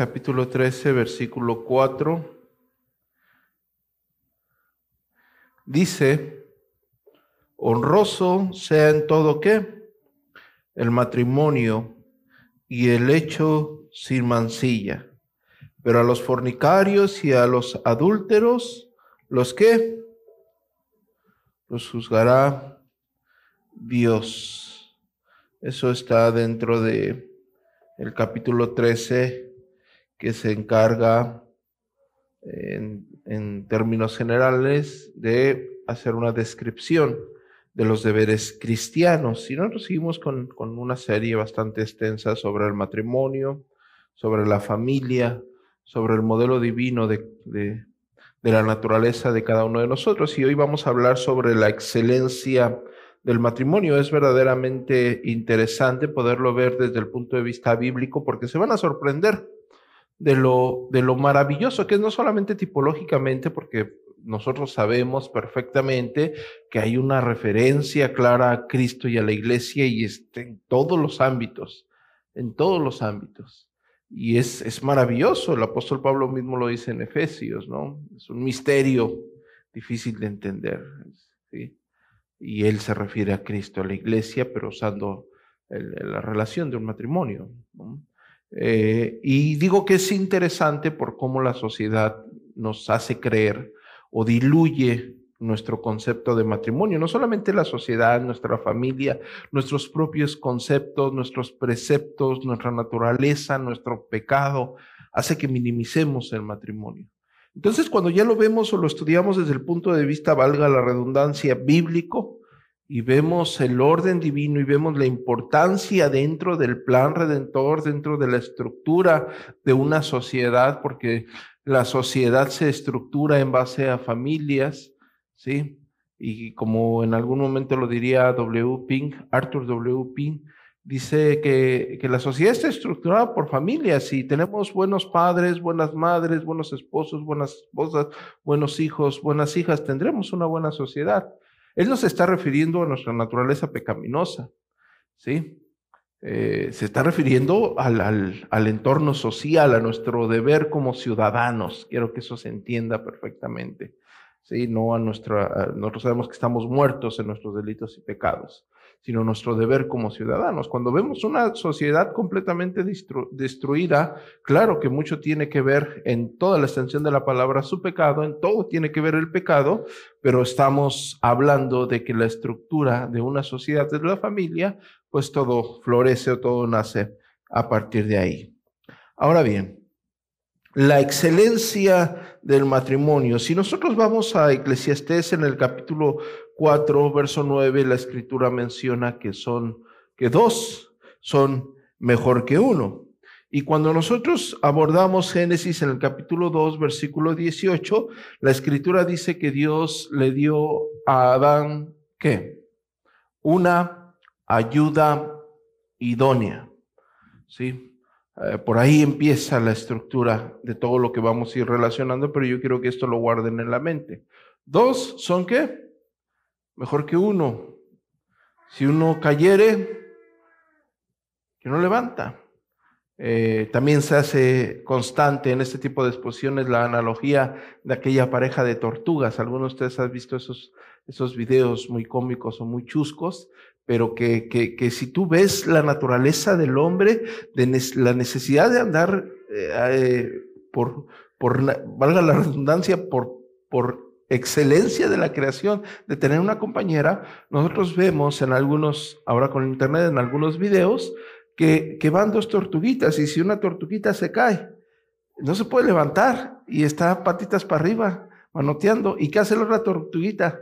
Capítulo 13, versículo 4. Dice, honroso sea en todo qué? El matrimonio y el hecho sin mancilla. Pero a los fornicarios y a los adúlteros, ¿los qué? Los juzgará Dios. Eso está dentro de el capítulo 13 que se encarga en, términos generales de hacer una descripción de los deberes cristianos. Y nosotros seguimos con, una serie bastante extensa sobre el matrimonio, sobre la familia, sobre el modelo divino de, de, la naturaleza de cada uno de nosotros. Y hoy vamos a hablar sobre la excelencia del matrimonio. Es verdaderamente interesante poderlo ver desde el punto de vista bíblico porque se van a sorprender de lo, de lo maravilloso que es no solamente tipológicamente, porque nosotros sabemos perfectamente que hay una referencia clara a Cristo y a la iglesia y en todos los ámbitos, en todos los ámbitos. Y es, es maravilloso, el apóstol Pablo mismo lo dice en Efesios, ¿no? Es un misterio difícil de entender. ¿sí? y él se refiere a Cristo, a la iglesia, pero usando la relación de un matrimonio. Eh, y digo que es interesante por cómo la sociedad nos hace creer o diluye nuestro concepto de matrimonio, no solamente la sociedad, nuestra familia, nuestros propios conceptos, nuestros preceptos, nuestra naturaleza, nuestro pecado, hace que minimicemos el matrimonio. Entonces, cuando ya lo vemos o lo estudiamos desde el punto de vista, valga la redundancia, bíblico, y vemos el orden divino y vemos la importancia dentro del plan redentor, dentro de la estructura de una sociedad, porque la sociedad se estructura en base a familias, ¿sí? Y como en algún momento lo diría W. Pink, Arthur W. Pink, dice que, que, la sociedad está estructurada por familias y tenemos buenos padres, buenas madres, buenos esposos, buenas esposas, buenos hijos, buenas hijas, tendremos una buena sociedad. Él nos está refiriendo a nuestra naturaleza pecaminosa, ¿sí? Eh, se está refiriendo al, al, al, entorno social, a nuestro deber como ciudadanos. Quiero que eso se entienda perfectamente. ¿sí? No a nuestra, nosotros sabemos que estamos muertos en nuestros delitos y pecados sino nuestro deber como ciudadanos. Cuando vemos una sociedad completamente destruida, claro que mucho tiene que ver en toda la extensión de la palabra su pecado, en todo tiene que ver el pecado, pero estamos hablando de que la estructura de una sociedad es la familia, pues todo florece o todo nace a partir de ahí. Ahora bien, la excelencia del matrimonio. Si nosotros vamos a Eclesiastés en el capítulo 4, verso 9, la escritura menciona que son, que dos son mejor que uno. Y cuando nosotros abordamos Génesis en el capítulo 2, versículo 18, la escritura dice que Dios le dio a Adán, ¿qué? Una ayuda idónea. ¿Sí? Eh, por ahí empieza la estructura de todo lo que vamos a ir relacionando, pero yo quiero que esto lo guarden en la mente. Dos son qué? mejor que uno. Si uno cayere, que no levanta. Eh, también se hace constante en este tipo de exposiciones la analogía de aquella pareja de tortugas. Algunos de ustedes han visto esos, esos videos muy cómicos o muy chuscos, pero que, que, que si tú ves la naturaleza del hombre, de la necesidad de andar eh, eh, por, por, valga la redundancia, por, por excelencia de la creación, de tener una compañera, nosotros vemos en algunos, ahora con internet, en algunos videos, que, que van dos tortuguitas y si una tortuguita se cae, no se puede levantar y está patitas para arriba, manoteando. ¿Y qué hace la otra tortuguita?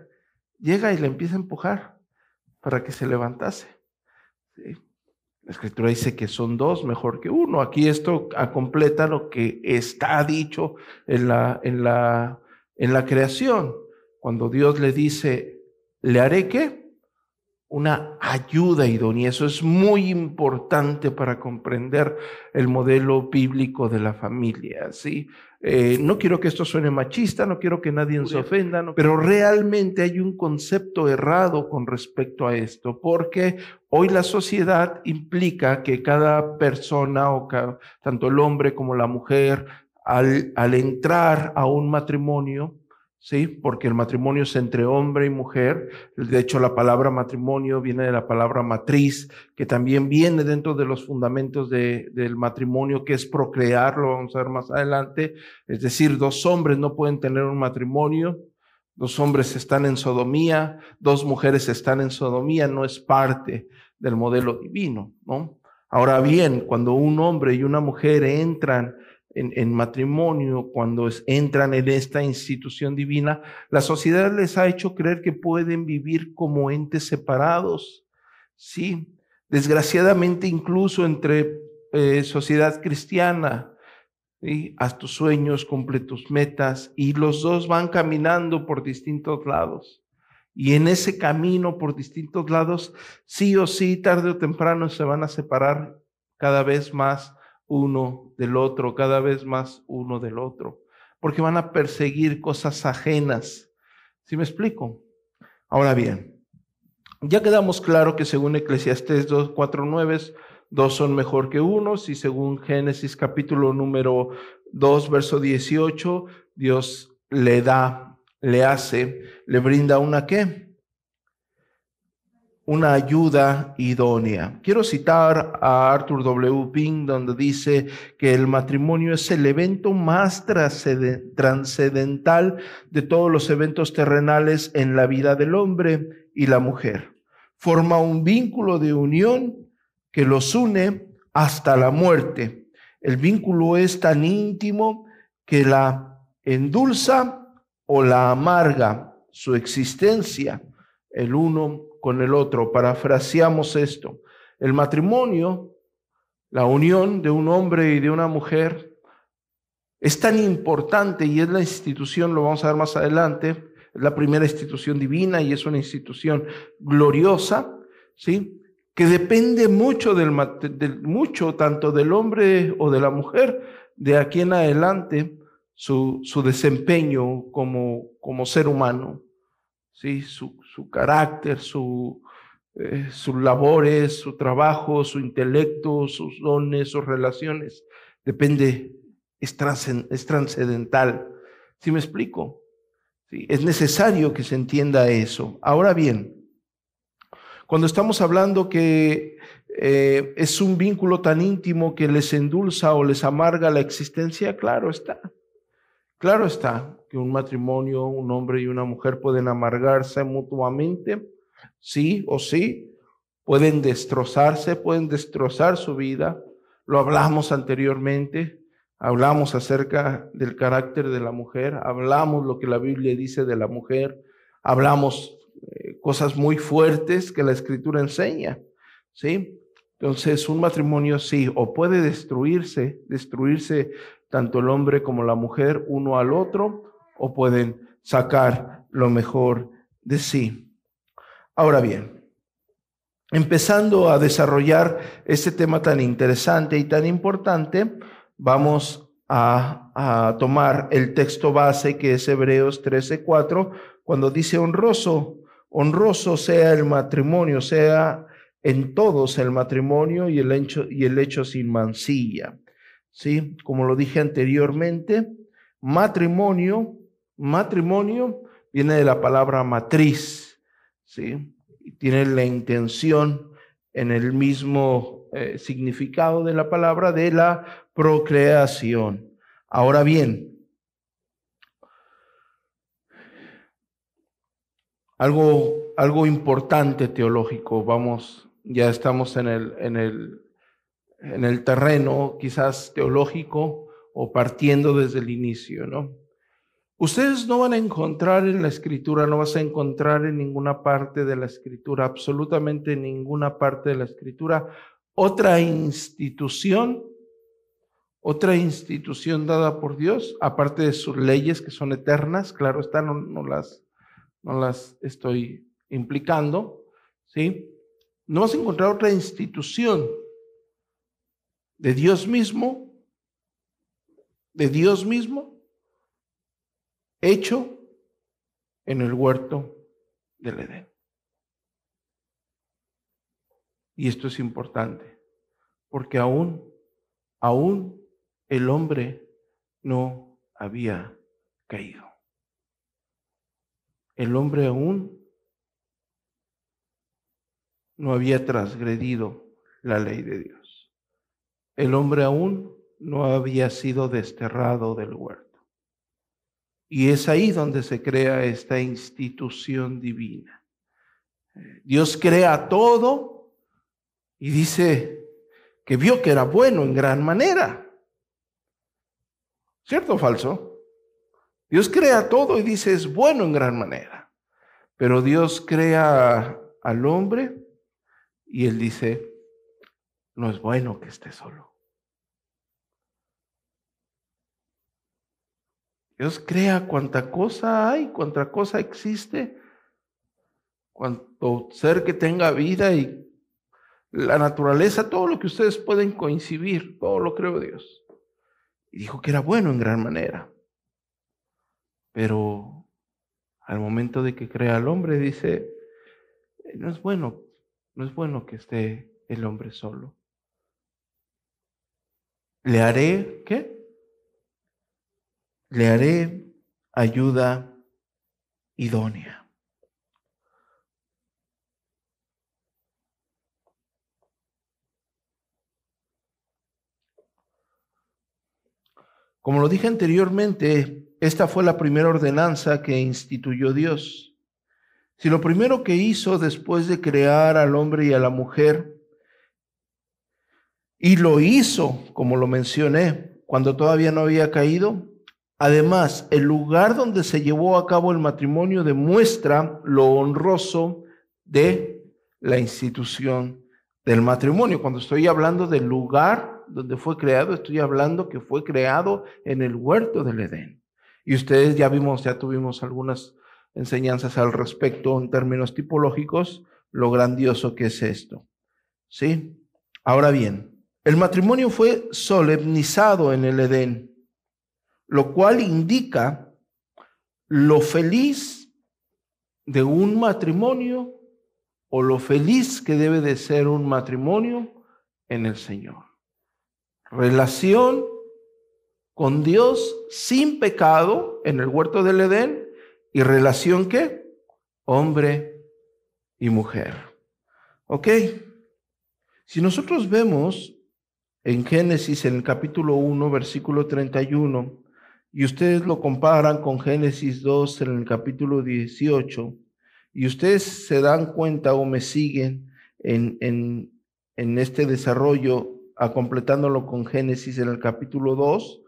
Llega y le empieza a empujar para que se levantase. La escritura dice que son dos mejor que uno. Aquí esto completa lo que está dicho en la, en la en la creación, cuando Dios le dice, le haré qué? Una ayuda idónea. Eso es muy importante para comprender el modelo bíblico de la familia. ¿sí? Eh, no quiero que esto suene machista, no quiero que nadie se ofenda, pero realmente hay un concepto errado con respecto a esto, porque hoy la sociedad implica que cada persona, o tanto el hombre como la mujer, al, al entrar a un matrimonio, ¿sí? Porque el matrimonio es entre hombre y mujer. De hecho, la palabra matrimonio viene de la palabra matriz, que también viene dentro de los fundamentos de, del matrimonio, que es procrear, lo vamos a ver más adelante. Es decir, dos hombres no pueden tener un matrimonio, dos hombres están en sodomía, dos mujeres están en sodomía, no es parte del modelo divino, ¿no? Ahora bien, cuando un hombre y una mujer entran en, matrimonio, cuando entran en esta institución divina, la sociedad les ha hecho creer que pueden vivir como entes separados. Sí, desgraciadamente incluso entre eh, sociedad cristiana, haz tus sueños, cumple tus metas, y los dos van caminando por distintos lados. Y en ese camino por distintos lados, sí o sí, tarde o temprano se van a separar cada vez más uno del otro, cada vez más uno del otro, porque van a perseguir cosas ajenas. ¿Sí me explico? Ahora bien, ya quedamos claro que según Eclesiastés 2, 4, 9, dos son mejor que unos y según Génesis capítulo número 2, verso 18, Dios le da, le hace, le brinda una qué? Una ayuda idónea. Quiero citar a Arthur W. Pink, donde dice que el matrimonio es el evento más trascendental de todos los eventos terrenales en la vida del hombre y la mujer. Forma un vínculo de unión que los une hasta la muerte. El vínculo es tan íntimo que la endulza o la amarga su existencia el uno con el otro. Parafraseamos esto. El matrimonio, la unión de un hombre y de una mujer, es tan importante y es la institución, lo vamos a ver más adelante, es la primera institución divina y es una institución gloriosa, ¿sí? Que depende mucho del, mucho tanto del hombre o de la mujer de aquí en adelante su, su desempeño como, como ser humano, ¿sí? Su, su carácter, eh, sus labores, su trabajo, su intelecto, sus dones, sus relaciones. Depende, es, es trascendental. ¿Sí me explico? ¿Sí? Es necesario que se entienda eso. Ahora bien, cuando estamos hablando que eh, es un vínculo tan íntimo que les endulza o les amarga la existencia, claro está. Claro está que un matrimonio, un hombre y una mujer pueden amargarse mutuamente, sí o sí, pueden destrozarse, pueden destrozar su vida. Lo hablamos anteriormente, hablamos acerca del carácter de la mujer, hablamos lo que la Biblia dice de la mujer, hablamos eh, cosas muy fuertes que la escritura enseña, ¿sí? Entonces, un matrimonio sí, o puede destruirse, destruirse tanto el hombre como la mujer uno al otro, o pueden sacar lo mejor de sí. Ahora bien, empezando a desarrollar este tema tan interesante y tan importante, vamos a, tomar el texto base que es Hebreos 13:4, cuando dice honroso, honroso sea el matrimonio, sea en todos el matrimonio y el hecho, y el hecho sin mancilla. ¿Sí? Como lo dije anteriormente, matrimonio, matrimonio viene de la palabra matriz, ¿sí? Y tiene la intención en el mismo eh, significado de la palabra de la procreación. Ahora bien, algo, algo importante teológico, vamos ya estamos en el, en el, en el terreno quizás teológico o partiendo desde el inicio, ¿no? Ustedes no van a encontrar en la escritura, no vas a encontrar en ninguna parte de la escritura, absolutamente en ninguna parte de la escritura, otra institución, otra institución dada por Dios, aparte de sus leyes que son eternas, claro está, no, no las, no las estoy implicando, ¿sí? no vas a encontrar otra institución de Dios mismo de Dios mismo hecho en el huerto del Edén. Y esto es importante, porque aún, aún el hombre no había caído. El hombre aún no había transgredido la ley de Dios. El hombre aún no había sido desterrado del huerto. Y es ahí donde se crea esta institución divina. Dios crea todo y dice que vio que era bueno en gran manera. ¿Cierto o falso? Dios crea todo y dice es bueno en gran manera. Pero Dios crea al hombre y él dice, no es bueno que esté solo. Dios crea cuánta cosa hay, cuánta cosa existe, cuánto ser que tenga vida y la naturaleza, todo lo que ustedes pueden coincidir, todo lo creo Dios. Y dijo que era bueno en gran manera. Pero al momento de que crea al hombre, dice, no es bueno, no es bueno que esté el hombre solo. Le haré, ¿qué? Le haré ayuda idónea. Como lo dije anteriormente, esta fue la primera ordenanza que instituyó Dios. Si lo primero que hizo después de crear al hombre y a la mujer y lo hizo, como lo mencioné, cuando todavía no había caído. Además, el lugar donde se llevó a cabo el matrimonio demuestra lo honroso de la institución del matrimonio. Cuando estoy hablando del lugar donde fue creado, estoy hablando que fue creado en el huerto del Edén. Y ustedes ya vimos, ya tuvimos algunas enseñanzas al respecto en términos tipológicos, lo grandioso que es esto. ¿Sí? Ahora bien, el matrimonio fue solemnizado en el Edén, lo cual indica lo feliz de un matrimonio o lo feliz que debe de ser un matrimonio en el Señor. Relación con Dios sin pecado en el huerto del Edén y relación que hombre y mujer. ¿Ok? Si nosotros vemos en Génesis, en el capítulo 1, versículo 31, y ustedes lo comparan con Génesis 2, en el capítulo 18, y ustedes se dan cuenta o me siguen en, en, en este desarrollo, a completándolo con Génesis en el capítulo 2,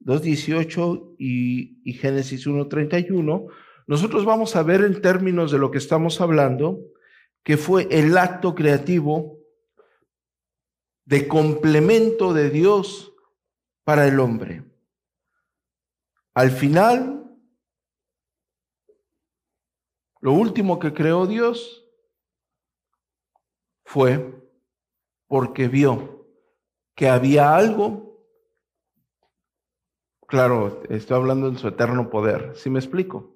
2.18 y, y Génesis 1.31, nosotros vamos a ver en términos de lo que estamos hablando, que fue el acto creativo de complemento de Dios para el hombre. Al final, lo último que creó Dios fue porque vio que había algo, claro, estoy hablando de su eterno poder, si me explico?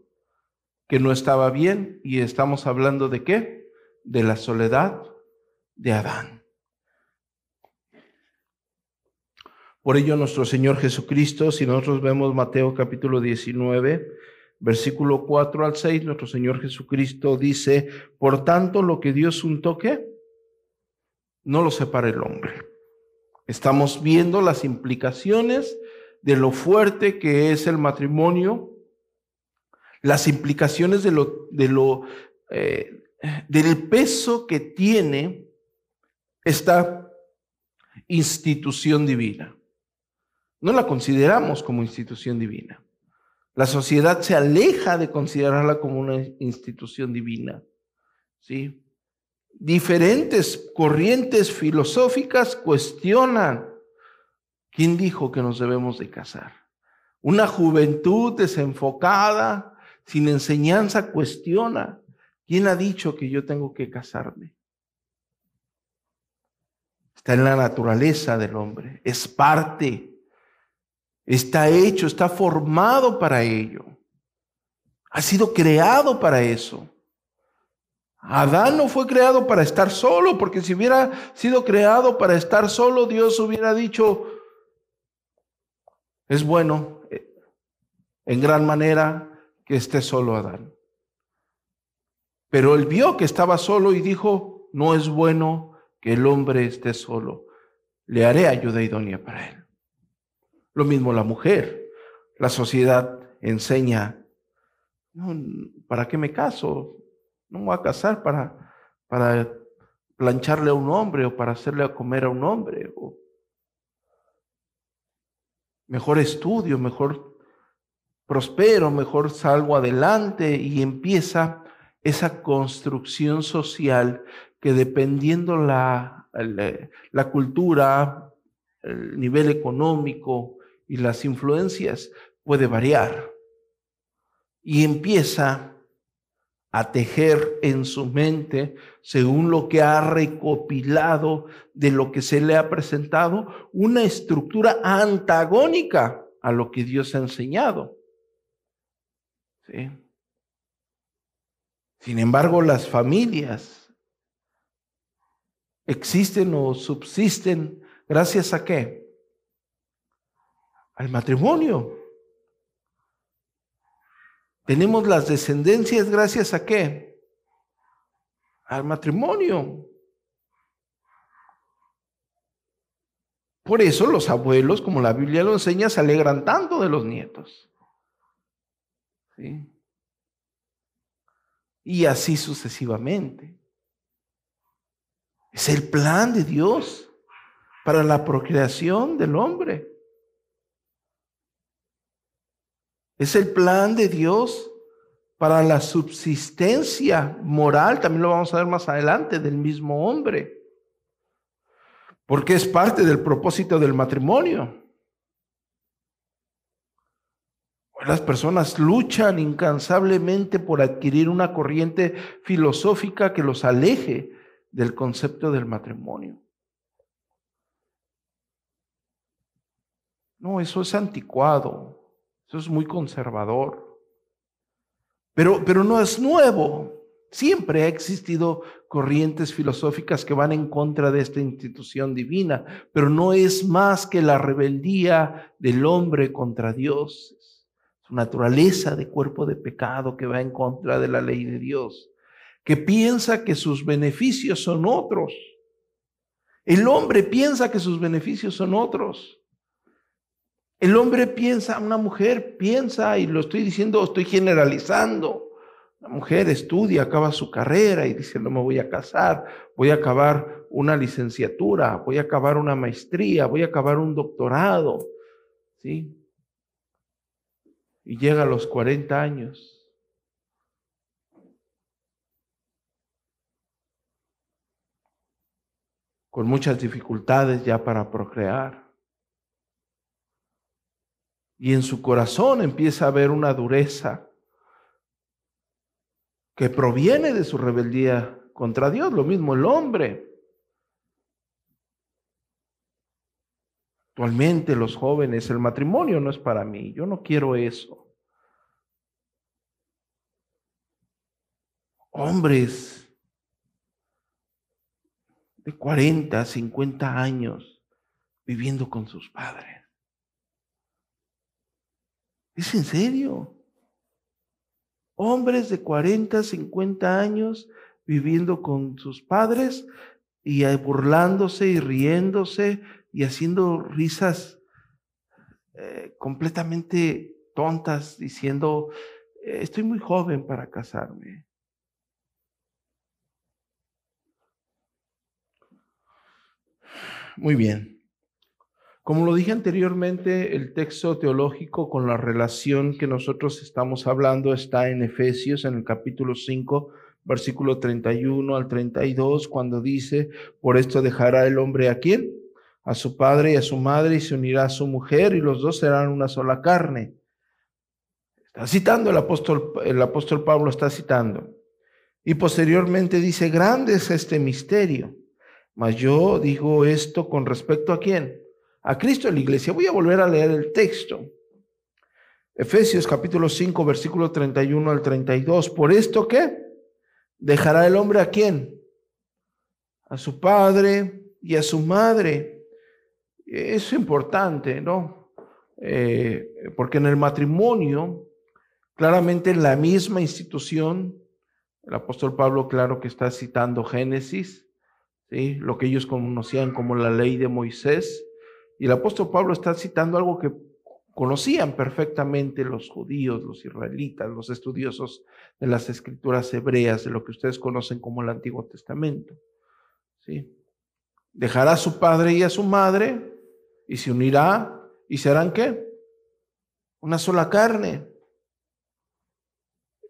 Que no estaba bien y estamos hablando de qué? De la soledad de Adán. Por ello nuestro Señor Jesucristo, si nosotros vemos Mateo capítulo 19, versículo 4 al 6, nuestro Señor Jesucristo dice, por tanto lo que Dios un toque, no lo separa el hombre. Estamos viendo las implicaciones de lo fuerte que es el matrimonio, las implicaciones de lo, de lo, eh, del peso que tiene esta institución divina no la consideramos como institución divina. La sociedad se aleja de considerarla como una institución divina. ¿sí? Diferentes corrientes filosóficas cuestionan quién dijo que nos debemos de casar. Una juventud desenfocada, sin enseñanza, cuestiona quién ha dicho que yo tengo que casarme. Está en la naturaleza del hombre, es parte Está hecho, está formado para ello. Ha sido creado para eso. Adán no fue creado para estar solo, porque si hubiera sido creado para estar solo, Dios hubiera dicho, es bueno eh, en gran manera que esté solo Adán. Pero él vio que estaba solo y dijo, no es bueno que el hombre esté solo. Le haré ayuda idónea para él. Lo mismo la mujer. La sociedad enseña, ¿para qué me caso? No me voy a casar para, para plancharle a un hombre o para hacerle a comer a un hombre. mejor estudio, mejor prospero, mejor salgo adelante y empieza esa construcción social que dependiendo la, la cultura, el nivel económico, y las influencias puede variar. Y empieza a tejer en su mente, según lo que ha recopilado de lo que se le ha presentado, una estructura antagónica a lo que Dios ha enseñado. Sin embargo, las familias existen o subsisten gracias a qué? Al matrimonio. Tenemos las descendencias gracias a qué? Al matrimonio. Por eso los abuelos, como la Biblia lo enseña, se alegran tanto de los nietos. Y así sucesivamente. Es el plan de Dios para la procreación del hombre. Es el plan de Dios para la subsistencia moral, también lo vamos a ver más adelante, del mismo hombre. Porque es parte del propósito del matrimonio. Las personas luchan incansablemente por adquirir una corriente filosófica que los aleje del concepto del matrimonio. No, eso es anticuado. Es muy conservador. Pero, pero no es nuevo. Siempre ha existido corrientes filosóficas que van en contra de esta institución divina, pero no es más que la rebeldía del hombre contra Dios, su naturaleza de cuerpo de pecado que va en contra de la ley de Dios, que piensa que sus beneficios son otros. El hombre piensa que sus beneficios son otros. El hombre piensa, una mujer piensa, y lo estoy diciendo, estoy generalizando. La mujer estudia, acaba su carrera y dice, no me voy a casar, voy a acabar una licenciatura, voy a acabar una maestría, voy a acabar un doctorado. ¿Sí? Y llega a los 40 años. Con muchas dificultades ya para procrear y en su corazón empieza a haber una dureza que proviene de su rebeldía contra Dios, lo mismo el hombre. Actualmente los jóvenes, el matrimonio no es para mí, yo no quiero eso. Hombres de 40, 50 años viviendo con sus padres. ¿Es en serio? Hombres de 40, 50 años viviendo con sus padres y burlándose y riéndose y haciendo risas eh, completamente tontas, diciendo, eh, estoy muy joven para casarme. Muy bien. Como lo dije anteriormente, el texto teológico con la relación que nosotros estamos hablando está en Efesios, en el capítulo 5, versículo 31 al 32, cuando dice, por esto dejará el hombre a quién? A su padre y a su madre y se unirá a su mujer y los dos serán una sola carne. Está citando el apóstol, el apóstol Pablo está citando. Y posteriormente dice, grande es este misterio. Mas yo digo esto con respecto a quién? A Cristo en la iglesia. Voy a volver a leer el texto. Efesios capítulo 5, versículo 31 al 32. ¿Por esto qué? ¿Dejará el hombre a quién? A su padre y a su madre. Es importante, ¿no? Eh, porque en el matrimonio, claramente en la misma institución, el apóstol Pablo, claro que está citando Génesis, ¿sí? lo que ellos conocían como la ley de Moisés, y el apóstol Pablo está citando algo que conocían perfectamente los judíos, los israelitas, los estudiosos de las escrituras hebreas, de lo que ustedes conocen como el Antiguo Testamento. ¿Sí? Dejará a su padre y a su madre y se unirá y serán qué? Una sola carne.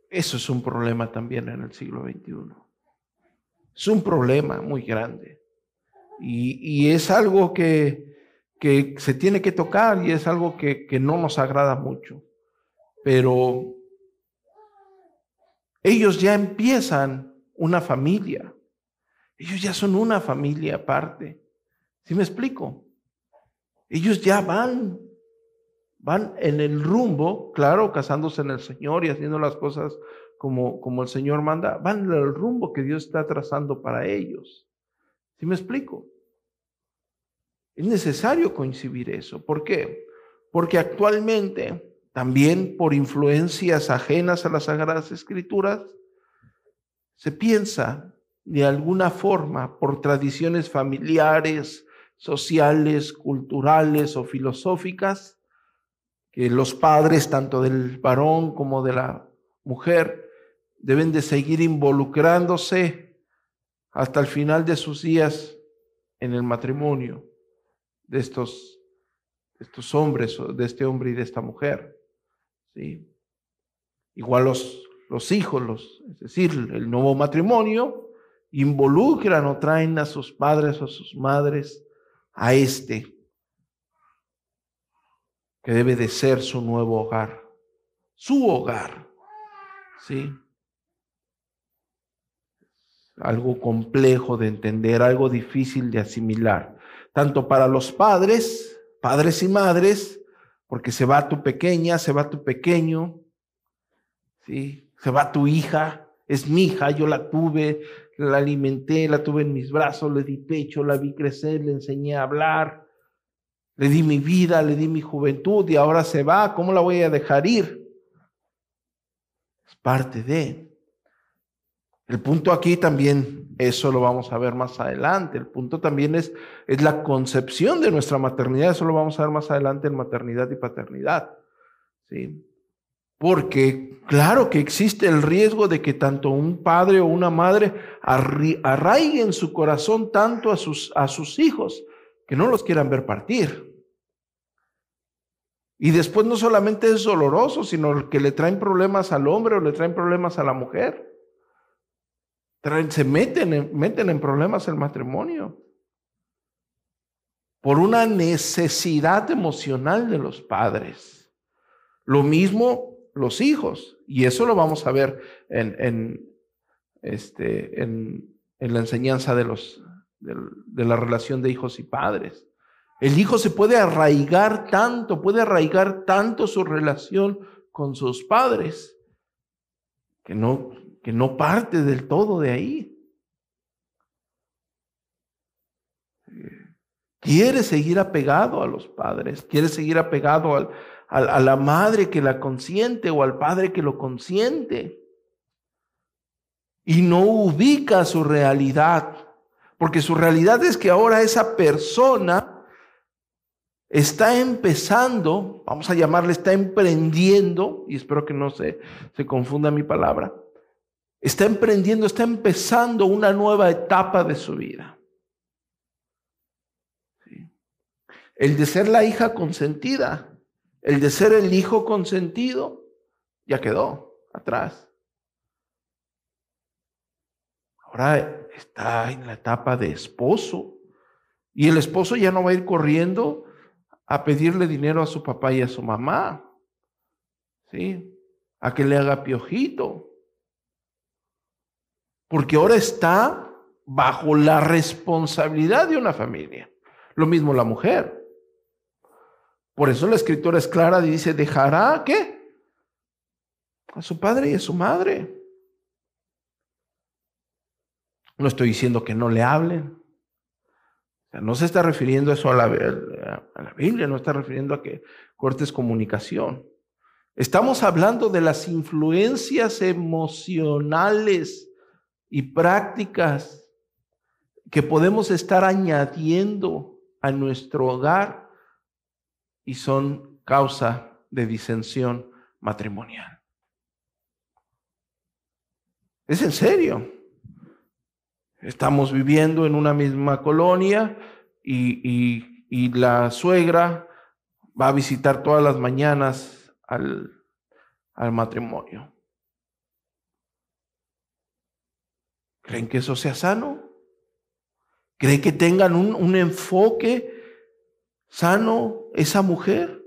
Eso es un problema también en el siglo XXI. Es un problema muy grande. Y, y es algo que, que se tiene que tocar y es algo que, no nos agrada mucho. Pero ellos ya empiezan una familia. Ellos ya son una familia aparte. ¿Sí me explico? Ellos ya van, van en el rumbo, claro, casándose en el Señor y haciendo las cosas como, como el Señor manda, van en el rumbo que Dios está trazando para ellos. ¿Sí me explico? Es necesario coincidir eso. ¿Por qué? Porque actualmente, también por influencias ajenas a las Sagradas Escrituras, se piensa de alguna forma por tradiciones familiares, sociales, culturales o filosóficas, que los padres, tanto del varón como de la mujer, deben de seguir involucrándose hasta el final de sus días en el matrimonio de estos, estos hombres, de este hombre y de esta mujer. ¿sí? Igual los, los hijos, los, es decir, el nuevo matrimonio, involucran o traen a sus padres o a sus madres a este, que debe de ser su nuevo hogar, su hogar. ¿Sí? Algo complejo de entender, algo difícil de asimilar tanto para los padres, padres y madres, porque se va tu pequeña, se va tu pequeño, ¿sí? se va tu hija, es mi hija, yo la tuve, la alimenté, la tuve en mis brazos, le di pecho, la vi crecer, le enseñé a hablar, le di mi vida, le di mi juventud y ahora se va, ¿cómo la voy a dejar ir? Es parte de. El punto aquí también, eso lo vamos a ver más adelante, el punto también es, es la concepción de nuestra maternidad, eso lo vamos a ver más adelante en maternidad y paternidad. ¿sí? Porque claro que existe el riesgo de que tanto un padre o una madre arraiguen su corazón tanto a sus, a sus hijos que no los quieran ver partir. Y después no solamente es doloroso, sino que le traen problemas al hombre o le traen problemas a la mujer se meten en, meten en problemas el matrimonio por una necesidad emocional de los padres. Lo mismo los hijos, y eso lo vamos a ver en, este, en, la enseñanza de, los, de la relación de hijos y padres. El hijo se puede arraigar tanto, puede arraigar tanto su relación con sus padres, que no, que no parte del todo de ahí. Quiere seguir apegado a los padres, quiere seguir apegado a la madre que la consiente o al padre que lo consiente. Y no ubica su realidad, porque su realidad es que ahora esa persona está empezando, vamos a llamarle, está emprendiendo, y espero que no se, se confunda mi palabra, está emprendiendo, está empezando una nueva etapa de su vida. El de ser la hija consentida, el de ser el hijo consentido, ya quedó atrás. Ahora está en la etapa de esposo y el esposo ya no va a ir corriendo a pedirle dinero a su papá y a su mamá, ¿sí? A que le haga piojito porque ahora está bajo la responsabilidad de una familia. Lo mismo la mujer. Por eso la escritura es clara y dice, dejará, ¿qué? A su padre y a su madre. No estoy diciendo que no le hablen. no se está refiriendo eso a la, a la Biblia, no está refiriendo a que cortes comunicación. Estamos hablando de las influencias emocionales y prácticas que podemos estar añadiendo a nuestro hogar y son causa de disensión matrimonial. Es en serio. Estamos viviendo en una misma colonia y, la suegra va a visitar todas las mañanas al, al matrimonio. ¿Creen que eso sea sano? ¿Creen que tengan un, enfoque sano esa mujer?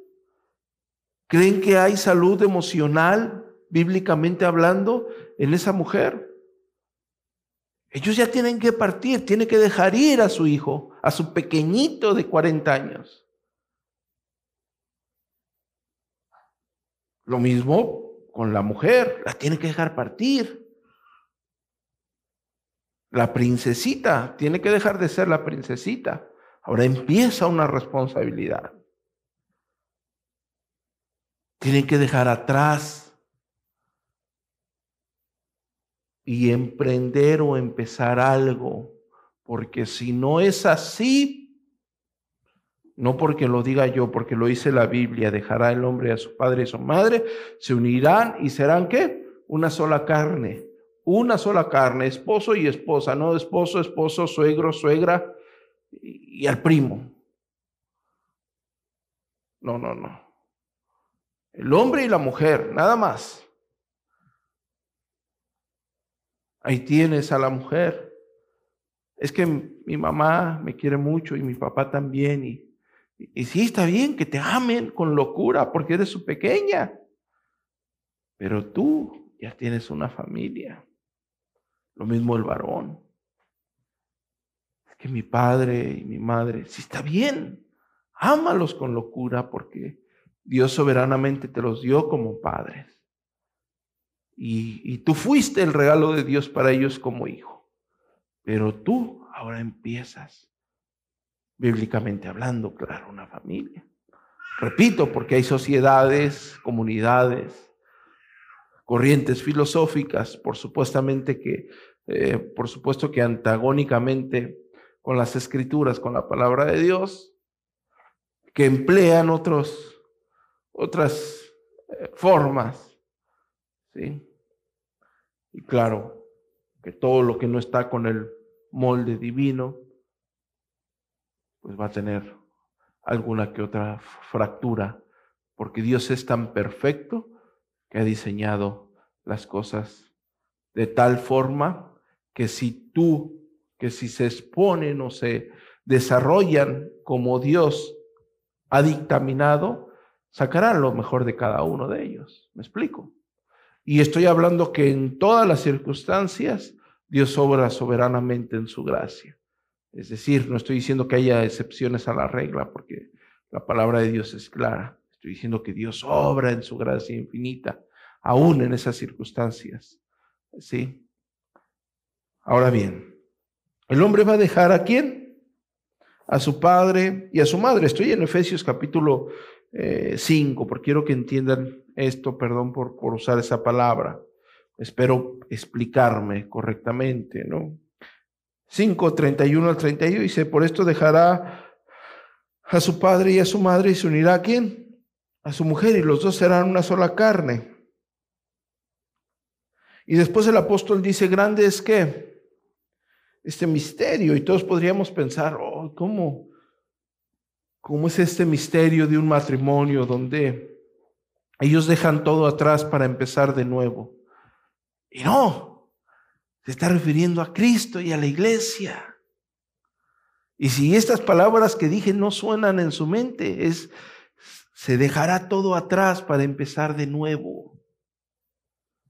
¿Creen que hay salud emocional, bíblicamente hablando, en esa mujer? Ellos ya tienen que partir, tienen que dejar ir a su hijo, a su pequeñito de 40 años. Lo mismo con la mujer, la tiene que dejar partir. La princesita tiene que dejar de ser la princesita. Ahora empieza una responsabilidad. Tienen que dejar atrás y emprender o empezar algo, porque si no es así, no porque lo diga yo, porque lo dice la Biblia, dejará el hombre a su padre y a su madre, se unirán y serán qué? Una sola carne, una sola carne, esposo y esposa, no esposo, esposo, suegro, suegra, y al primo. No, no, no. El hombre y la mujer, nada más. Ahí tienes a la mujer. Es que mi mamá me quiere mucho y mi papá también. Y, y, sí, está bien que te amen con locura porque eres su pequeña. Pero tú ya tienes una familia. Lo mismo el varón que mi padre y mi madre, si está bien, ámalos con locura porque Dios soberanamente te los dio como padres. Y, y tú fuiste el regalo de Dios para ellos como hijo. Pero tú ahora empiezas, bíblicamente hablando, claro, una familia. Repito, porque hay sociedades, comunidades, corrientes filosóficas, por supuestamente que, eh, por supuesto que antagónicamente con las escrituras, con la palabra de Dios, que emplean otros, otras eh, formas. ¿sí? Y claro, que todo lo que no está con el molde divino, pues va a tener alguna que otra fractura, porque Dios es tan perfecto ha diseñado las cosas de tal forma que si tú que si se exponen o se desarrollan como Dios ha dictaminado, sacarán lo mejor de cada uno de ellos. ¿Me explico? Y estoy hablando que en todas las circunstancias Dios obra soberanamente en su gracia. Es decir, no estoy diciendo que haya excepciones a la regla, porque la palabra de Dios es clara. Diciendo que Dios obra en su gracia infinita, aún en esas circunstancias. ¿Sí? Ahora bien, el hombre va a dejar a quién? A su padre y a su madre. Estoy en Efesios capítulo 5, eh, porque quiero que entiendan esto, perdón por, por usar esa palabra. Espero explicarme correctamente, ¿no? 5, 31 al 32 dice, por esto dejará a su padre y a su madre y se unirá a quién? A su mujer y los dos serán una sola carne. Y después el apóstol dice, grande es que este misterio y todos podríamos pensar, oh, ¿cómo? ¿Cómo es este misterio de un matrimonio donde ellos dejan todo atrás para empezar de nuevo? Y no, se está refiriendo a Cristo y a la iglesia. Y si estas palabras que dije no suenan en su mente, es, se dejará todo atrás para empezar de nuevo.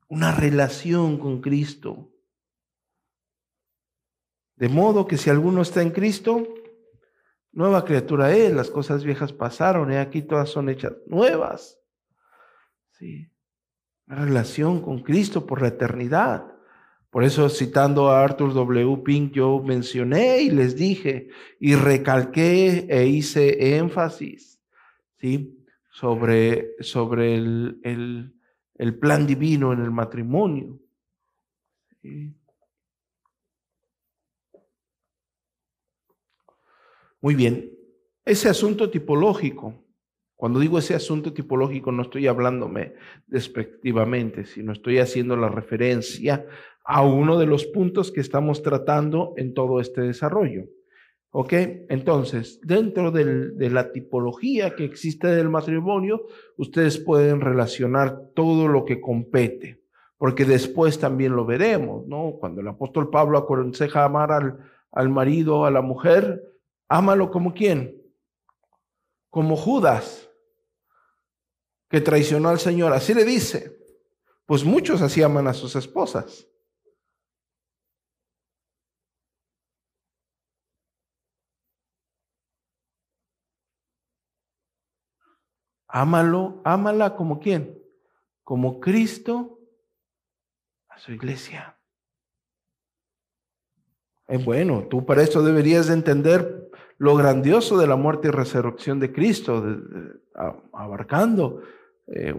Una relación con Cristo. De modo que si alguno está en Cristo, Nueva criatura es, las cosas viejas pasaron y aquí todas son hechas nuevas. Sí. Una relación con Cristo por la eternidad. Por eso, citando a Arthur W. Pink, yo mencioné y les dije y recalqué e hice énfasis sobre, sobre el, el, plan divino en el matrimonio. Muy bien, ese asunto tipológico, cuando digo ese asunto tipológico no estoy hablándome despectivamente, sino estoy haciendo la referencia a uno de los puntos que estamos tratando en todo este desarrollo. ¿Ok? Entonces, dentro de la tipología que existe del matrimonio, ustedes pueden relacionar todo lo que compete, porque después también lo veremos, ¿no? Cuando el apóstol Pablo aconseja amar al, al marido, a la mujer, Ámalo como quién? Como Judas, que traicionó al Señor. Así le dice. Pues muchos así aman a sus esposas. Ámalo, ámala como quién? Como Cristo a su iglesia. Es bueno, tú para esto deberías de entender lo grandioso de la muerte y resurrección de Cristo, abarcando eh,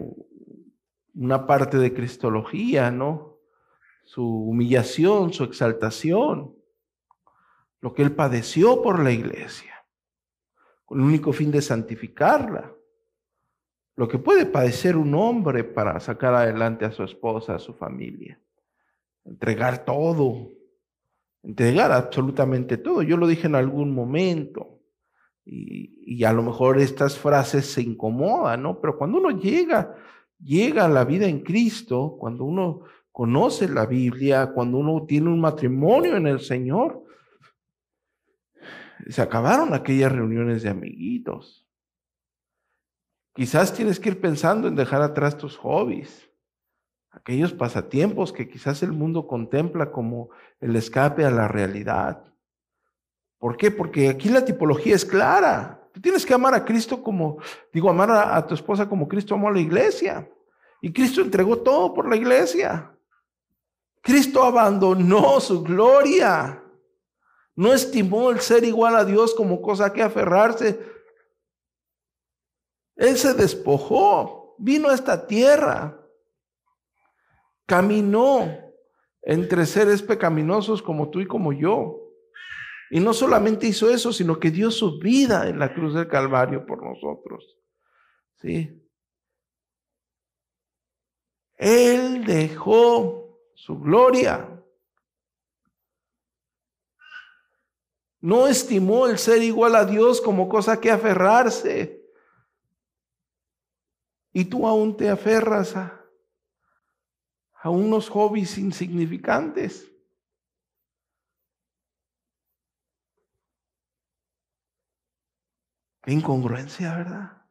una parte de cristología, ¿no? Su humillación, su exaltación, lo que él padeció por la iglesia, con el único fin de santificarla. Lo que puede padecer un hombre para sacar adelante a su esposa, a su familia. Entregar todo, entregar absolutamente todo. Yo lo dije en algún momento y, a lo mejor estas frases se incomodan, ¿no? Pero cuando uno llega, llega a la vida en Cristo, cuando uno conoce la Biblia, cuando uno tiene un matrimonio en el Señor, se acabaron aquellas reuniones de amiguitos. Quizás tienes que ir pensando en dejar atrás tus hobbies aquellos pasatiempos que quizás el mundo contempla como el escape a la realidad. ¿Por qué? Porque aquí la tipología es clara. Tú tienes que amar a Cristo como, digo, amar a, tu esposa como Cristo amó a la iglesia. Y Cristo entregó todo por la iglesia. Cristo abandonó su gloria. No estimó el ser igual a Dios como cosa que aferrarse. Él se despojó, vino a esta tierra Caminó entre seres pecaminosos como tú y como yo. Y no solamente hizo eso, sino que dio su vida en la cruz del Calvario por nosotros. ¿Sí? Él dejó su gloria. No estimó el ser igual a Dios como cosa que aferrarse. Y tú aún te aferras a, a unos hobbies insignificantes. Qué incongruencia, ¿verdad?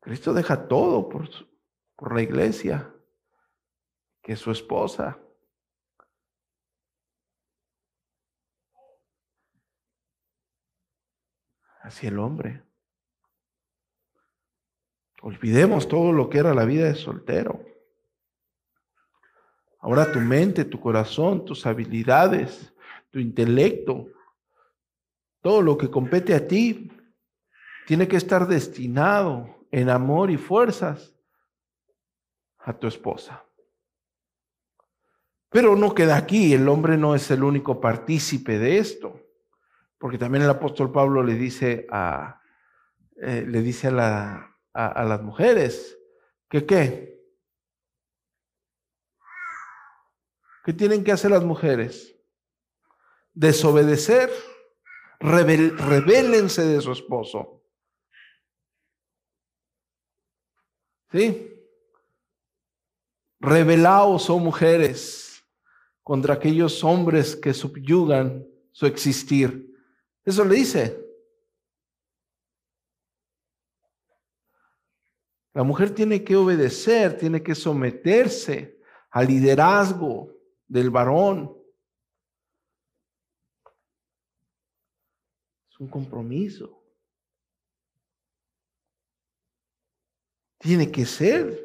Cristo deja todo por, por la iglesia, que es su esposa. Así el hombre. Olvidemos todo lo que era la vida de soltero. Ahora tu mente, tu corazón, tus habilidades, tu intelecto, todo lo que compete a ti, tiene que estar destinado en amor y fuerzas a tu esposa. Pero no queda aquí, el hombre no es el único partícipe de esto, porque también el apóstol Pablo le dice a, eh, le dice a la, a, las mujeres. ¿Que qué? ¿Qué tienen que hacer las mujeres? Desobedecer. Rebel, rebélense de su esposo. ¿Sí? Rebelaos, oh mujeres, contra aquellos hombres que subyugan su existir. Eso le dice. La mujer tiene que obedecer, tiene que someterse al liderazgo del varón. Es un compromiso. Tiene que ser.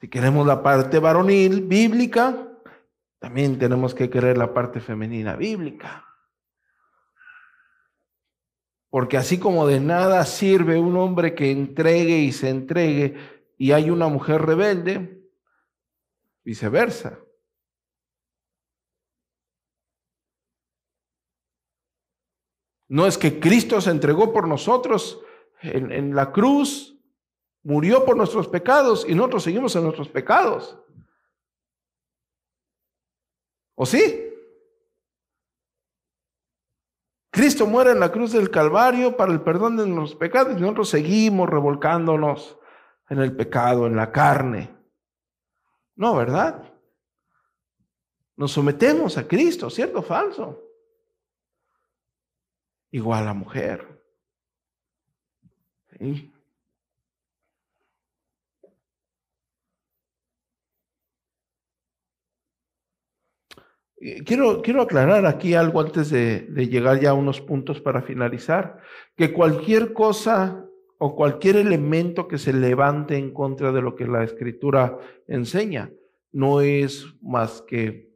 Si queremos la parte varonil bíblica, también tenemos que querer la parte femenina bíblica. Porque así como de nada sirve un hombre que entregue y se entregue y hay una mujer rebelde, viceversa. No es que Cristo se entregó por nosotros en, la cruz, murió por nuestros pecados y nosotros seguimos en nuestros pecados. ¿O sí? Cristo muere en la cruz del Calvario para el perdón de nuestros pecados y nosotros seguimos revolcándonos en el pecado, en la carne. No, ¿verdad? Nos sometemos a Cristo, ¿cierto o falso? Igual a mujer. ¿Sí? Quiero, quiero aclarar aquí algo antes de, de llegar ya a unos puntos para finalizar, que cualquier cosa o cualquier elemento que se levante en contra de lo que la escritura enseña no es más que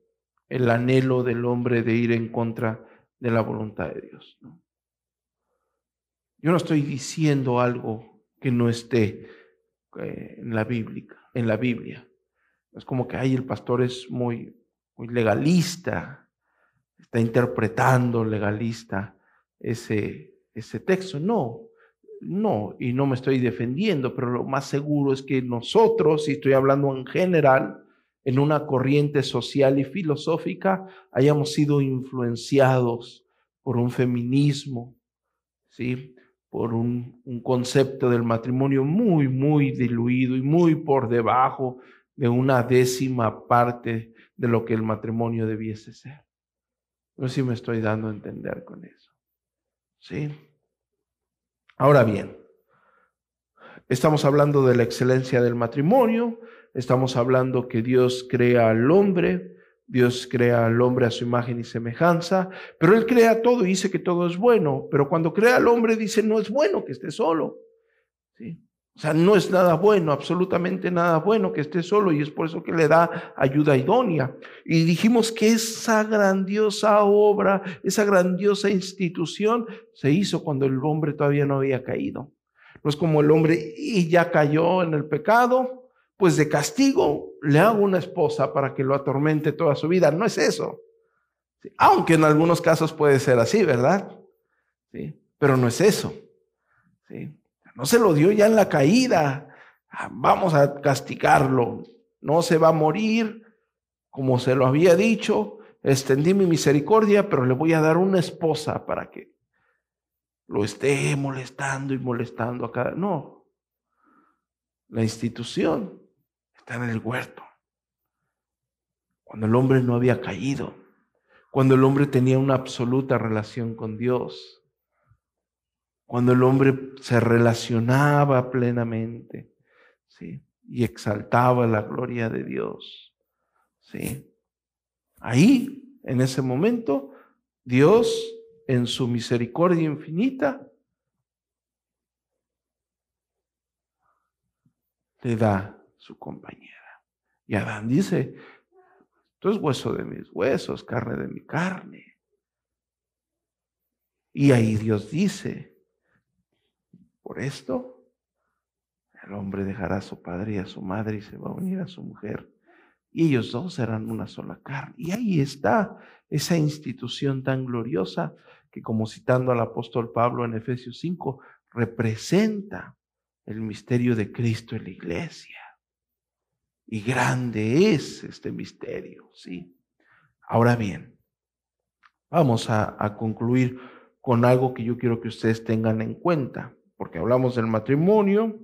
el anhelo del hombre de ir en contra de la voluntad de Dios. Yo no estoy diciendo algo que no esté eh, en la Biblia, en la Biblia. Es como que ahí el pastor es muy muy legalista, está interpretando legalista ese, ese texto. No, no, y no me estoy defendiendo, pero lo más seguro es que nosotros, y estoy hablando en general, en una corriente social y filosófica, hayamos sido influenciados por un feminismo, ¿sí? por un, un concepto del matrimonio muy, muy diluido y muy por debajo de una décima parte de lo que el matrimonio debiese ser. No sé si me estoy dando a entender con eso. ¿Sí? Ahora bien, estamos hablando de la excelencia del matrimonio, estamos hablando que Dios crea al hombre, Dios crea al hombre a su imagen y semejanza, pero Él crea todo y dice que todo es bueno, pero cuando crea al hombre dice no es bueno que esté solo. ¿Sí? O sea, no es nada bueno, absolutamente nada bueno que esté solo y es por eso que le da ayuda idónea. Y dijimos que esa grandiosa obra, esa grandiosa institución se hizo cuando el hombre todavía no había caído. No es como el hombre y ya cayó en el pecado, pues de castigo le hago una esposa para que lo atormente toda su vida. No es eso. Aunque en algunos casos puede ser así, ¿verdad? ¿Sí? Pero no es eso. ¿Sí? No se lo dio ya en la caída. Ah, vamos a castigarlo. No se va a morir, como se lo había dicho. Extendí mi misericordia, pero le voy a dar una esposa para que lo esté molestando y molestando a cada. No. La institución está en el huerto. Cuando el hombre no había caído. Cuando el hombre tenía una absoluta relación con Dios cuando el hombre se relacionaba plenamente. Y exaltaba la gloria de Dios, ¿sí? Ahí, en ese momento, Dios, en su misericordia infinita, le da su compañera. Y Adán dice, esto es hueso de mis huesos, carne de mi carne. Y ahí Dios dice, por esto, el hombre dejará a su padre y a su madre y se va a unir a su mujer. Y ellos dos serán una sola carne. Y ahí está esa institución tan gloriosa que, como citando al apóstol Pablo en Efesios 5, representa el misterio de Cristo en la iglesia. Y grande es este misterio, ¿sí? Ahora bien, vamos a, a concluir con algo que yo quiero que ustedes tengan en cuenta porque hablamos del matrimonio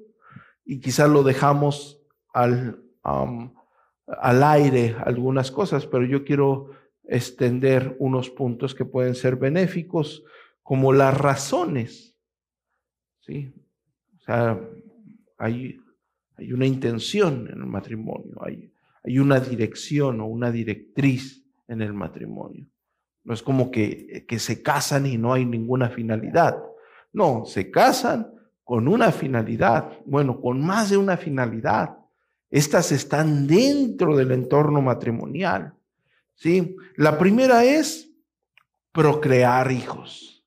y quizás lo dejamos al, al aire algunas cosas, pero yo quiero extender unos puntos que pueden ser benéficos, como las razones. ¿sí? O sea, hay, hay una intención en el matrimonio, hay, hay una dirección o una directriz en el matrimonio. No es como que, que se casan y no hay ninguna finalidad. No, se casan con una finalidad, bueno, con más de una finalidad. Estas están dentro del entorno matrimonial. ¿sí? La primera es procrear hijos.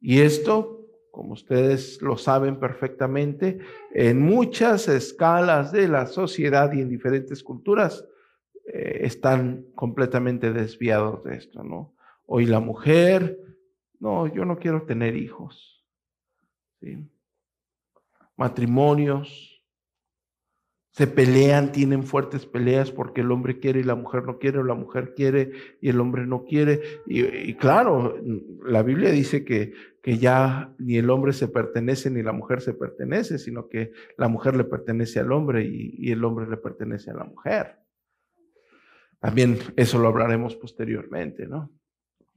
Y esto, como ustedes lo saben perfectamente, en muchas escalas de la sociedad y en diferentes culturas eh, están completamente desviados de esto, ¿no? Hoy la mujer, no, yo no quiero tener hijos. Matrimonios, se pelean, tienen fuertes peleas porque el hombre quiere y la mujer no quiere, o la mujer quiere y el hombre no quiere. Y, claro, la Biblia dice que, que, ya ni el hombre se pertenece ni la mujer se pertenece, sino que la mujer le pertenece al hombre y, y el hombre le pertenece a la mujer. También eso lo hablaremos posteriormente, ¿no?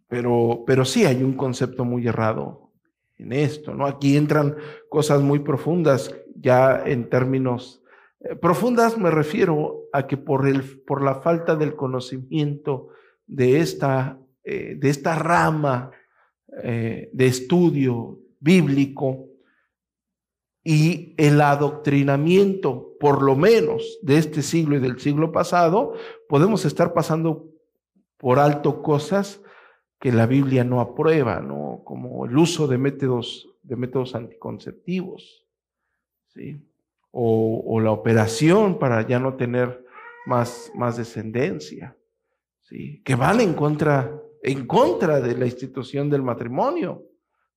Pero, pero sí hay un concepto muy errado en esto, ¿no? Aquí entran cosas muy profundas ya en términos eh, profundas me refiero a que por, el, por la falta del conocimiento de esta, eh, de esta rama eh, de estudio bíblico y el adoctrinamiento, por lo menos de este siglo y del siglo pasado, podemos estar pasando por alto cosas que la Biblia no aprueba, ¿no? como el uso de métodos, de métodos anticonceptivos. ¿sí? o, la operación para ya no tener más, más descendencia, ¿sí? que van en contra, en contra de la institución del matrimonio.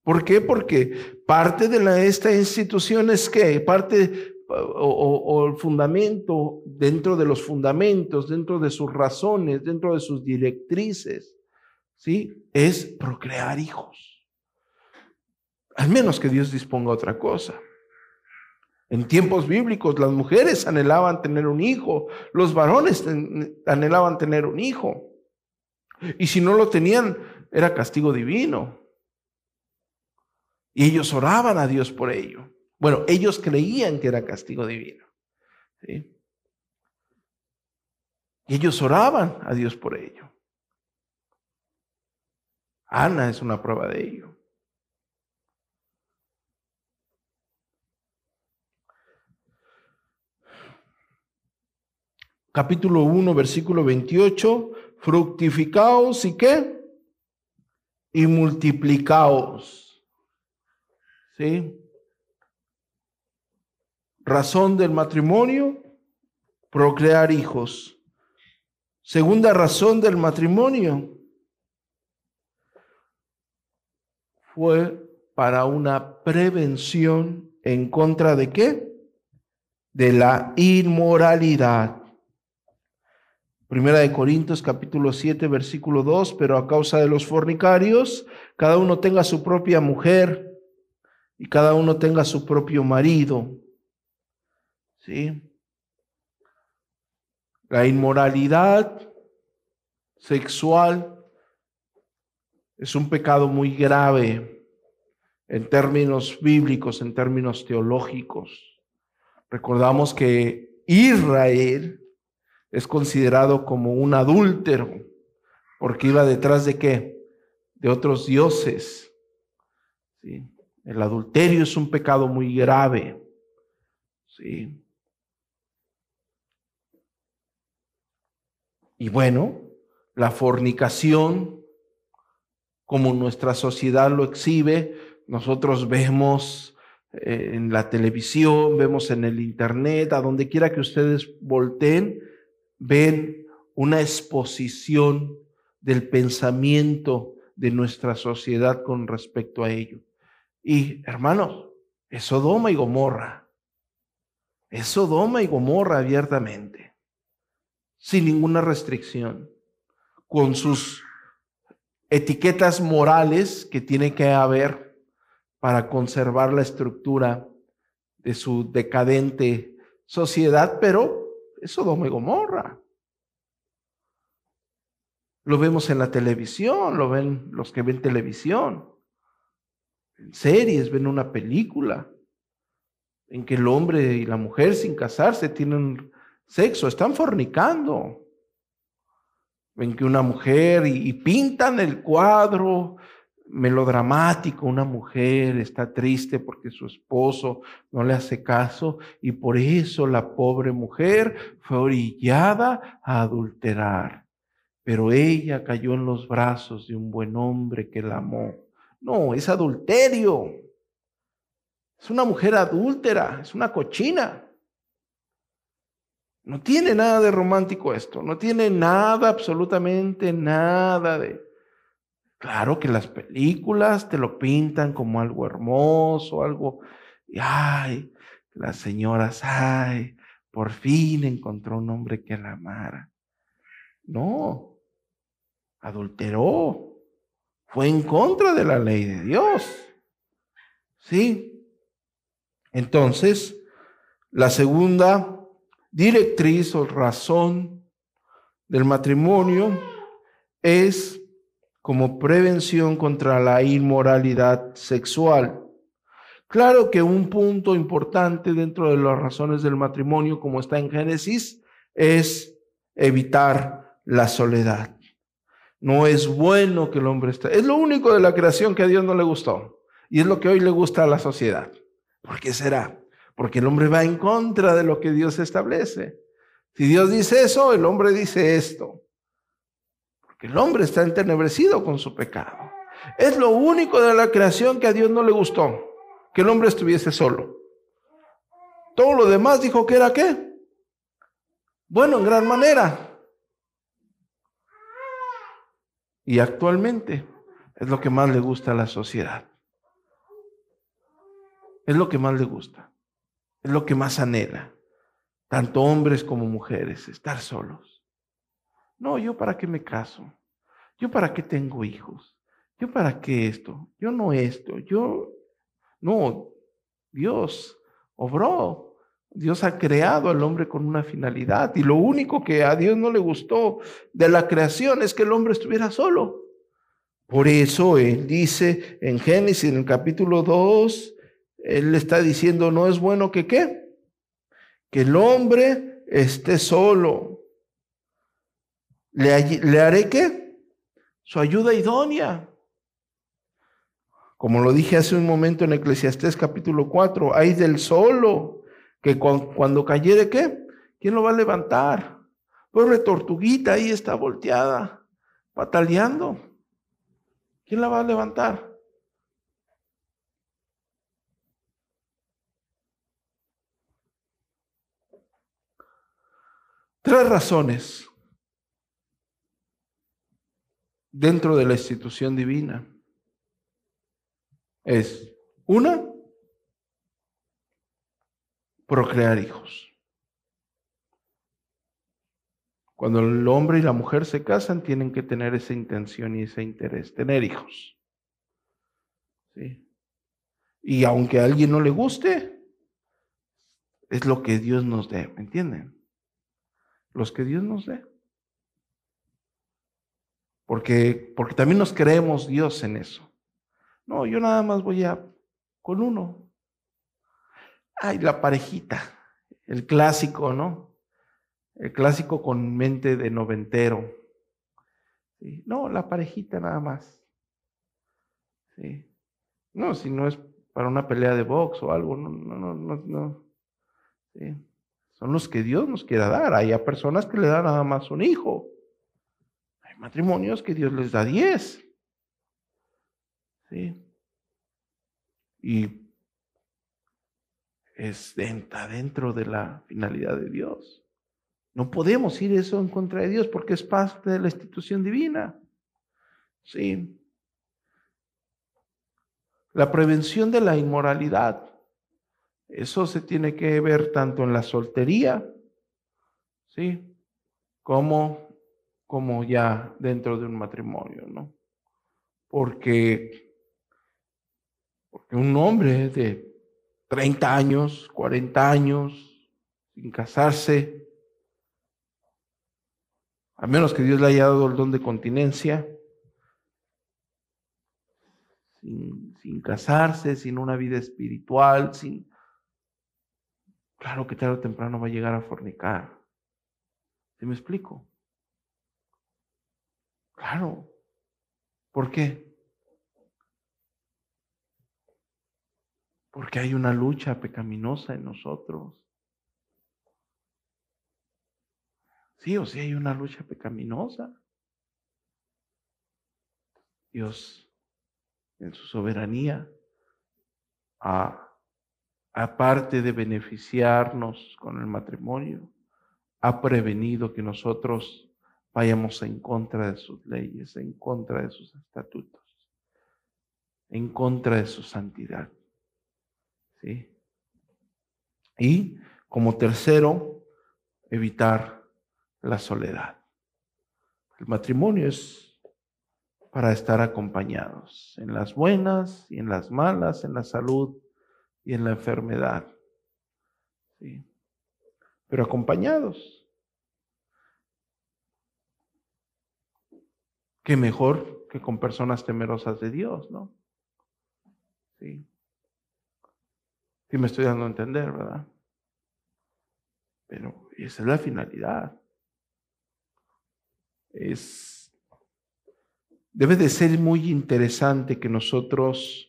¿Por qué? Porque parte de la, esta institución es que, parte o, o, el fundamento, dentro de los fundamentos, dentro de sus razones, dentro de sus directrices, ¿sí? Es procrear hijos. Al menos que Dios disponga otra cosa. En tiempos bíblicos las mujeres anhelaban tener un hijo, los varones anhelaban tener un hijo. Y si no lo tenían, era castigo divino. Y ellos oraban a Dios por ello. Bueno, ellos creían que era castigo divino. Y ellos oraban a Dios por ello. Ana es una prueba de ello. capítulo 1, versículo 28, fructificaos y qué? Y multiplicaos. ¿Sí? Razón del matrimonio, procrear hijos. Segunda razón del matrimonio fue para una prevención en contra de qué? De la inmoralidad. Primera de Corintios capítulo 7 versículo 2, pero a causa de los fornicarios, cada uno tenga su propia mujer y cada uno tenga su propio marido. ¿Sí? La inmoralidad sexual es un pecado muy grave en términos bíblicos, en términos teológicos. Recordamos que Israel es considerado como un adúltero, porque iba detrás de qué? De otros dioses. ¿Sí? El adulterio es un pecado muy grave. ¿Sí? Y bueno, la fornicación, como nuestra sociedad lo exhibe, nosotros vemos eh, en la televisión, vemos en el internet, a donde quiera que ustedes volteen, ven una exposición del pensamiento de nuestra sociedad con respecto a ello. Y hermanos, es Sodoma y Gomorra. Es Sodoma y Gomorra abiertamente, sin ninguna restricción, con sus etiquetas morales que tiene que haber para conservar la estructura de su decadente sociedad, pero es Sodoma y Gomorra. Lo vemos en la televisión, lo ven los que ven televisión. En series, ven una película en que el hombre y la mujer sin casarse tienen sexo, están fornicando. Ven que una mujer y, pintan el cuadro melodramático, una mujer está triste porque su esposo no le hace caso y por eso la pobre mujer fue orillada a adulterar. Pero ella cayó en los brazos de un buen hombre que la amó. No, es adulterio. Es una mujer adúltera, es una cochina. No tiene nada de romántico esto, no tiene nada, absolutamente nada de... Claro que las películas te lo pintan como algo hermoso, algo... Ay, las señoras, ay, por fin encontró un hombre que la amara. No, adulteró, fue en contra de la ley de Dios. ¿Sí? Entonces, la segunda directriz o razón del matrimonio es como prevención contra la inmoralidad sexual. Claro que un punto importante dentro de las razones del matrimonio, como está en Génesis, es evitar la soledad. No es bueno que el hombre esté. Es lo único de la creación que a Dios no le gustó. Y es lo que hoy le gusta a la sociedad. ¿Por qué será? Porque el hombre va en contra de lo que Dios establece. Si Dios dice eso, el hombre dice esto. Porque el hombre está entenebrecido con su pecado. Es lo único de la creación que a Dios no le gustó, que el hombre estuviese solo. Todo lo demás dijo que era qué? Bueno, en gran manera. Y actualmente es lo que más le gusta a la sociedad. Es lo que más le gusta. Es lo que más anhela, tanto hombres como mujeres, estar solos. No, yo para qué me caso, yo para qué tengo hijos, yo para qué esto, yo no esto, yo no, Dios obró. Dios ha creado al hombre con una finalidad y lo único que a Dios no le gustó de la creación es que el hombre estuviera solo. Por eso Él dice en Génesis, en el capítulo 2, él está diciendo, no es bueno que qué? Que el hombre esté solo. ¿Le, le haré qué? Su ayuda idónea. Como lo dije hace un momento en Eclesiastés capítulo 4, hay del solo, que cuando, cayere qué? ¿Quién lo va a levantar? Pobre tortuguita ahí está volteada, pataleando. ¿Quién la va a levantar? Tres razones dentro de la institución divina. Es una, procrear hijos. Cuando el hombre y la mujer se casan, tienen que tener esa intención y ese interés, tener hijos. ¿Sí? Y aunque a alguien no le guste, es lo que Dios nos dé, ¿me entienden? Los que Dios nos dé. Porque, porque también nos creemos Dios en eso. No, yo nada más voy a con uno. Ay, la parejita, el clásico, ¿no? El clásico con mente de noventero. No, la parejita nada más. Sí. No, si no es para una pelea de box o algo, no, no, no, no. Sí son los que Dios nos quiera dar. Hay personas que le dan nada más un hijo. Hay matrimonios que Dios les da diez. ¿Sí? Y es dentro de la finalidad de Dios. No podemos ir eso en contra de Dios porque es parte de la institución divina. Sí. La prevención de la inmoralidad. Eso se tiene que ver tanto en la soltería, ¿sí? Como, como ya dentro de un matrimonio, ¿no? Porque, porque un hombre de 30 años, 40 años, sin casarse, a menos que Dios le haya dado el don de continencia, sin, sin casarse, sin una vida espiritual, sin, claro que tarde o temprano va a llegar a fornicar. ¿Sí me explico? Claro. ¿Por qué? Porque hay una lucha pecaminosa en nosotros. Sí o sí hay una lucha pecaminosa. Dios, en su soberanía, aparte de beneficiarnos con el matrimonio, ha prevenido que nosotros vayamos en contra de sus leyes, en contra de sus estatutos, en contra de su santidad. ¿Sí? Y como tercero, evitar la soledad. El matrimonio es para estar acompañados en las buenas y en las malas, en la salud y en la enfermedad. ¿Sí? Pero acompañados. Qué mejor que con personas temerosas de Dios, ¿no? Sí. Sí me estoy dando a entender, ¿verdad? Pero esa es la finalidad. Es debe de ser muy interesante que nosotros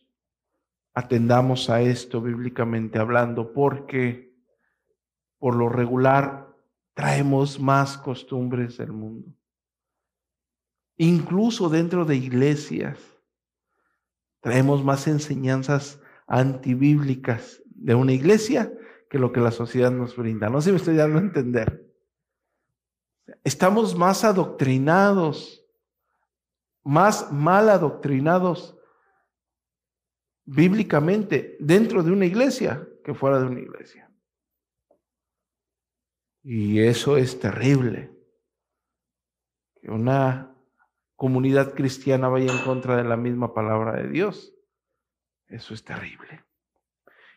atendamos a esto bíblicamente hablando porque por lo regular traemos más costumbres del mundo incluso dentro de iglesias. Traemos más enseñanzas antibíblicas de una iglesia que lo que la sociedad nos brinda. No sé si me estoy dando a entender. Estamos más adoctrinados, más mal adoctrinados bíblicamente dentro de una iglesia que fuera de una iglesia. Y eso es terrible. Que una comunidad cristiana vaya en contra de la misma palabra de Dios. Eso es terrible.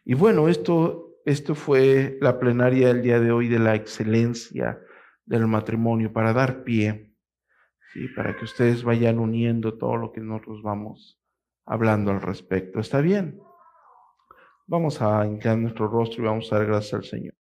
Y bueno, esto, esto fue la plenaria del día de hoy de la excelencia del matrimonio para dar pie, ¿sí? para que ustedes vayan uniendo todo lo que nosotros vamos hablando al respecto. ¿Está bien? Vamos a inclinar nuestro rostro y vamos a dar gracias al Señor.